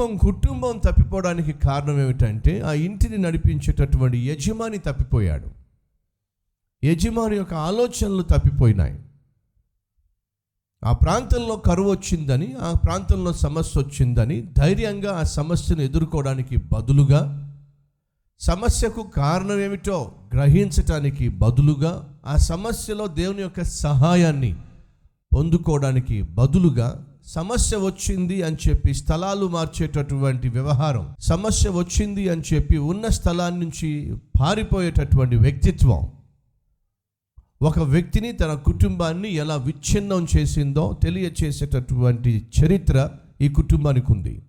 కుటుంబం కుటుంబం తప్పిపోవడానికి కారణం ఏమిటంటే ఆ ఇంటిని నడిపించేటటువంటి యజమాని తప్పిపోయాడు. యజమాని యొక్క ఆలోచనలు తప్పిపోయినాయి. ఆ ప్రాంతంలో కరువు వచ్చిందని ఆ ప్రాంతంలో సమస్య వచ్చిందని ధైర్యంగా ఆ సమస్యను ఎదుర్కోవడానికి బదులుగా సమస్యకు కారణం ఏమిటో గ్రహించటానికి బదులుగా ఆ సమస్యలో దేవుని యొక్క సహాయాన్ని పొందుకోవడానికి బదులుగా సమస్య వచ్చింది అని చెప్పి స్థలాలు మార్చేటటువంటి వ్యవహారం సమస్య వచ్చింది అని చెప్పి ఉన్న స్థలాన్ని నుంచి పారిపోయేటటువంటి వ్యక్తిత్వం. ఒక వ్యక్తిని తన కుటుంబాన్ని ఎలా విచ్ఛిన్నం చేసిందో తెలియచేసేటటువంటి చరిత్ర ఈ కుటుంబానికి ఉంది.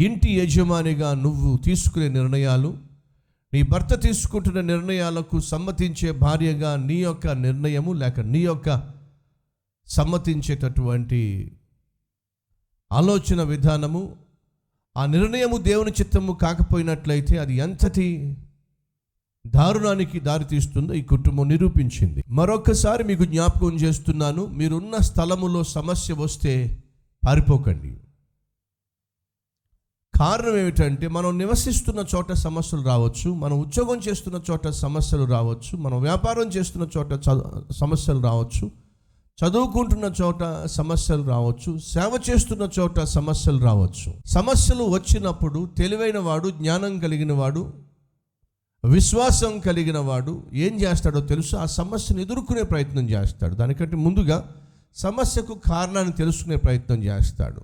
ఇంటి యజమానిగా నువ్వు తీసుకునే నిర్ణయాలు నీ భర్త తీసుకుంటున్న నిర్ణయాలకు సమ్మతించే భార్యగా నీ యొక్క నిర్ణయము లేక నీ యొక్క సమ్మతించేటటువంటి ఆలోచన విధానము ఆ నిర్ణయము దేవుని చిత్తము కాకపోయినట్లయితే అది ఎంతటి దారుణానికి దారితీస్తుందో ఈ కుటుంబం నిరూపించింది. మరొకసారి మీకు జ్ఞాపకం చేస్తున్నాను మీరున్న స్థలములో సమస్య వస్తే పారిపోకండి. కారణం ఏమిటంటే మనం నివసిస్తున్న చోట సమస్యలు రావచ్చు మనం ఉద్యోగం చేస్తున్న చోట సమస్యలు రావచ్చు మనం వ్యాపారం చేస్తున్న చోట చ- సమస్యలు రావచ్చు చదువుకుంటున్న చోట సమస్యలు రావచ్చు సేవ చేస్తున్న చోట సమస్యలు రావచ్చు. సమస్యలు వచ్చినప్పుడు తెలివైన వాడు జ్ఞానం కలిగిన వాడు విశ్వాసం కలిగిన వాడు ఏం చేస్తాడో తెలుసు. ఆ సమస్యను ఎదుర్కొనే ప్రయత్నం చేస్తాడు. దానికంటే ముందుగా సమస్యకు కారణాన్ని తెలుసుకునే ప్రయత్నం చేస్తాడు.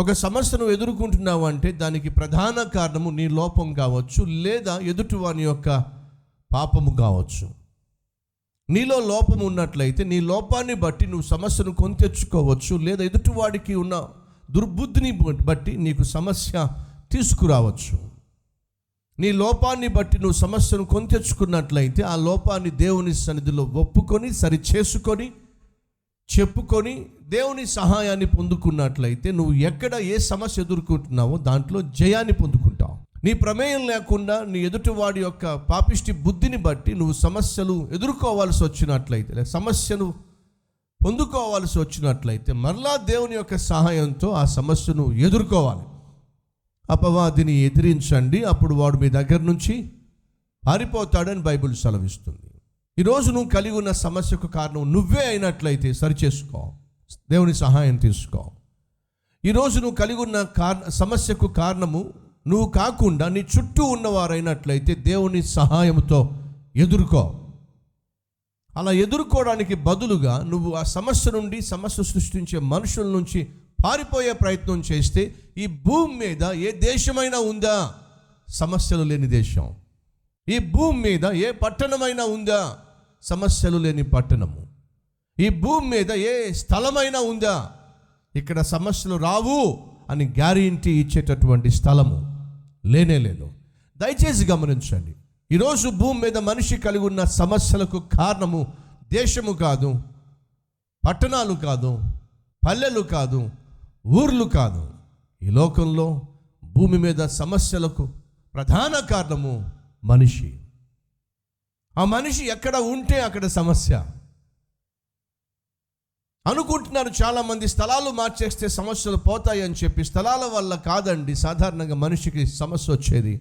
ఒక సమస్యను ఎదుర్కొంటున్నావు అంటే దానికి ప్రధాన కారణము నీ లోపం కావచ్చు లేదా ఎదుటివాని యొక్క పాపము కావచ్చు. నీలో లోపం ఉన్నట్లయితే నీ లోపాన్ని బట్టి నువ్వు సమస్యను కొని తెచ్చుకోవచ్చు లేదా ఎదుటివాడికి ఉన్న దుర్బుద్ధిని బట్టి నీకు సమస్య తీసుకురావచ్చు. నీ లోపాన్ని బట్టి నువ్వు సమస్యను కొని తెచ్చుకున్నట్లయితే ఆ లోపాన్ని దేవుని సన్నిధిలో ఒప్పుకొని సరి చేసుకొని చెప్పుకొని దేవుని సహాయాన్ని పొందుకున్నట్లయితే నువ్వు ఎక్కడ ఏ సమస్య ఎదుర్కొంటున్నావో దాంట్లో జయాన్ని పొందుకుంటావు నీ ప్రమేయం లేకుండా నీ ఎదుటివాడి యొక్క పాపిష్టి బుద్ధిని బట్టి నువ్వు సమస్యలు ఎదుర్కోవాల్సి వచ్చినట్లయితే సమస్యను పొందుకోవాల్సి వచ్చినట్లయితే మరలా దేవుని యొక్క సహాయంతో ఆ సమస్యను ఎదుర్కోవాలి. అపవాదిని ఎదిరించండి. అప్పుడు వాడు మీ దగ్గర నుంచి పారిపోతాడని బైబిల్ సెలవిస్తుంది. ఈరోజు నువ్వు కలిగి ఉన్న సమస్యకు కారణం నువ్వే అయినట్లయితే సరిచేసుకో. దేవుని సహాయం తీసుకో. ఈరోజు నువ్వు కలిగి ఉన్న కారణ సమస్యకు కారణము నువ్వు కాకుండా నీ చుట్టూ ఉన్నవారైనట్లయితే దేవుని సహాయంతో ఎదుర్కో. అలా ఎదుర్కోవడానికి బదులుగా నువ్వు ఆ సమస్య నుండి సమస్య సృష్టించే మనుషుల నుంచి పారిపోయే ప్రయత్నం చేస్తే ఈ భూమి మీద ఏ దేశమైనా ఉందా? సమస్యలు లేని దేశం. ఈ భూమి మీద ఏ పట్టణమైనా ఉందా? సమస్యలు లేని పట్టణము. ఈ భూమి మీద ఏ స్థలమైనా ఉందా? ఇక్కడ సమస్యలు రావు అని గ్యారంటీ ఇచ్చేటటువంటి స్థలము. లేనే లేదు. దయచేసి గమనించండి. ఈరోజు భూమి మీద మనిషి కలిగి ఉన్న సమస్యలకు కారణము దేశము కాదు పట్టణాలు కాదు పల్లెలు కాదు ఊర్లు కాదు. ఈ లోకంలో భూమి మీద సమస్యలకు ప్రధాన కారణము మనిషి. ఆ మనిషి ఎక్కడ ఉంటే అక్కడ సమస్య. అనుకుంటున్నారు చాలామంది స్థలాలు మార్చేస్తే సమస్యలు పోతాయి అని చెప్పి. స్థలాల వల్ల కాదండి సాధారణంగా మనిషికి సమస్య వచ్చేది.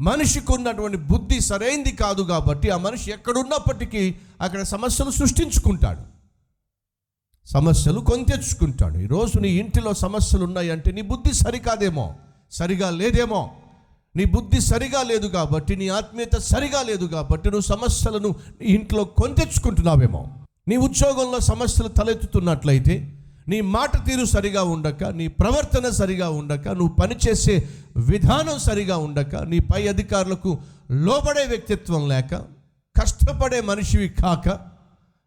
మనిషికి ఉన్నటువంటి బుద్ధి సరైంది కాదు కాబట్టి ఆ మనిషి ఎక్కడున్నప్పటికీ అక్కడ సమస్యలు సృష్టించుకుంటాడు. సమస్యలు కొంతెచ్చుకుంటాడు. ఈరోజు నీ ఇంటిలో సమస్యలు ఉన్నాయంటే నీ బుద్ధి సరికాదేమో సరిగా లేదేమో. నీ బుద్ధి సరిగా లేదు కాబట్టి నీ ఆత్మీయత సరిగా లేదు కాబట్టి నువ్వు సమస్యలను నీ ఇంట్లో కొంతెచ్చుకుంటున్నావేమో. నీ ఉద్యోగంలో సమస్యలు తలెత్తుతున్నట్లయితే నీ మాట తీరు సరిగా ఉండక నీ ప్రవర్తన సరిగా ఉండక నువ్వు పనిచేసే విధానం సరిగా ఉండక నీ పై అధికారులకు లోబడే వ్యక్తిత్వం లేక కష్టపడే మనిషివి కాక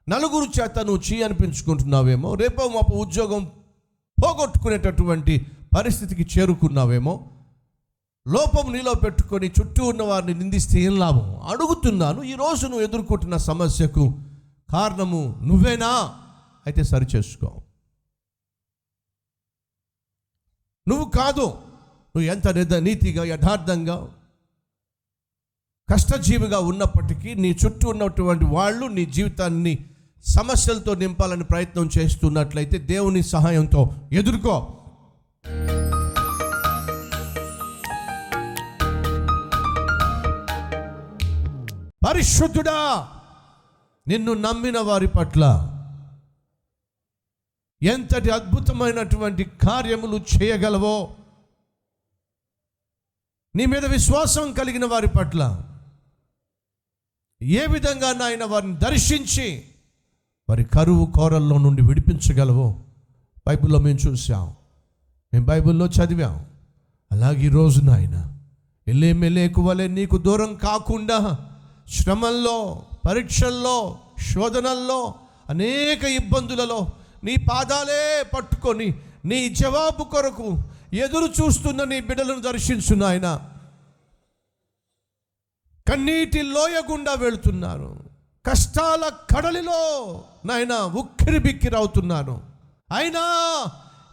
నలుగురు చేత నువ్వు చీ అనిపించుకుంటున్నావేమో రేపో మాపు ఉద్యోగం పోగొట్టుకునేటటువంటి పరిస్థితికి చేరుకున్నావేమో లోపం నీలో పెట్టుకొని చుట్టూ ఉన్న వారిని నిందిస్తే ఏం లాభం? అడుగుతున్నాను ఈరోజు నువ్వు ఎదుర్కొంటున్న సమస్యకు కారణము నువ్వేనా? అయితే సరిచేసుకో. నువ్వు కాదు. నువ్వు ఎంత నీతిగా యథార్థంగా కష్టజీవిగా ఉన్నప్పటికీ నీ చుట్టూ ఉన్నటువంటి వాళ్ళు నీ జీవితాన్ని సమస్యలతో నింపాలని ప్రయత్నం చేస్తున్నట్లయితే దేవుని సహాయంతో ఎదుర్కో. పరిశుద్ధుడా! నిన్ను నమ్మిన వారి పట్ల ఎంతటి అద్భుతమైనటువంటి కార్యములు చేయగలవో నీ మీద విశ్వాసం కలిగిన వారి పట్ల ఏ విధంగా నాయన వారిని దర్శించి వారి కరువు కోరల్లో నుండి విడిపించగలవో బైబిల్లో మేము చూసాం మేము బైబిల్లో చదివాం. అలాగే ఈరోజు నాయన ఎల్లేమెల్లేకు ఎక్కువలే నీకు దూరం కాకుండా శ్రమల్లో పరీక్షల్లో శోధనల్లో అనేక ఇబ్బందులలో నీ పాదాలే పట్టుకొని నీ జవాబు కొరకు ఎదురు చూస్తున్న నీ బిడ్డలను దర్శించు నాయన. కన్నీటి లోయ గుండా వెళుతున్నారు. కష్టాల కడలిలో నాయన ఉక్కిరి బిక్కిరవుతున్నాను అయినా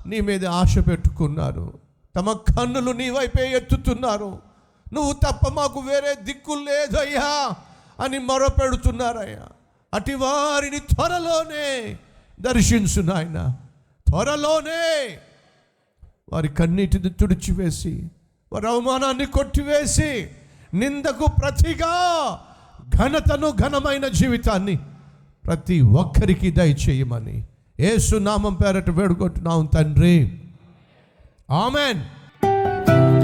నీ మీద ఆశ పెట్టుకున్నారు. తమ కన్నులు నీ వైపే ఎత్తుతున్నారు. నువ్వు తప్ప మాకు వేరే దిక్కు లేదయ్యా అని మొరపెడుతున్నారయ్యా. అటు వారిని త్వరలోనే దర్శించు నాయన. త్వరలోనే వారి కన్నీటిని తుడిచివేసి వారి అవమానాన్ని కొట్టివేసి నిందకు ప్రతిగా ఘనతను ఘనమైన జీవితాన్ని ప్రతి ఒక్కరికి దయచేయమని ఏసునామం పేరట వేడుకుంటున్నాం తండ్రి. ఆమెన్.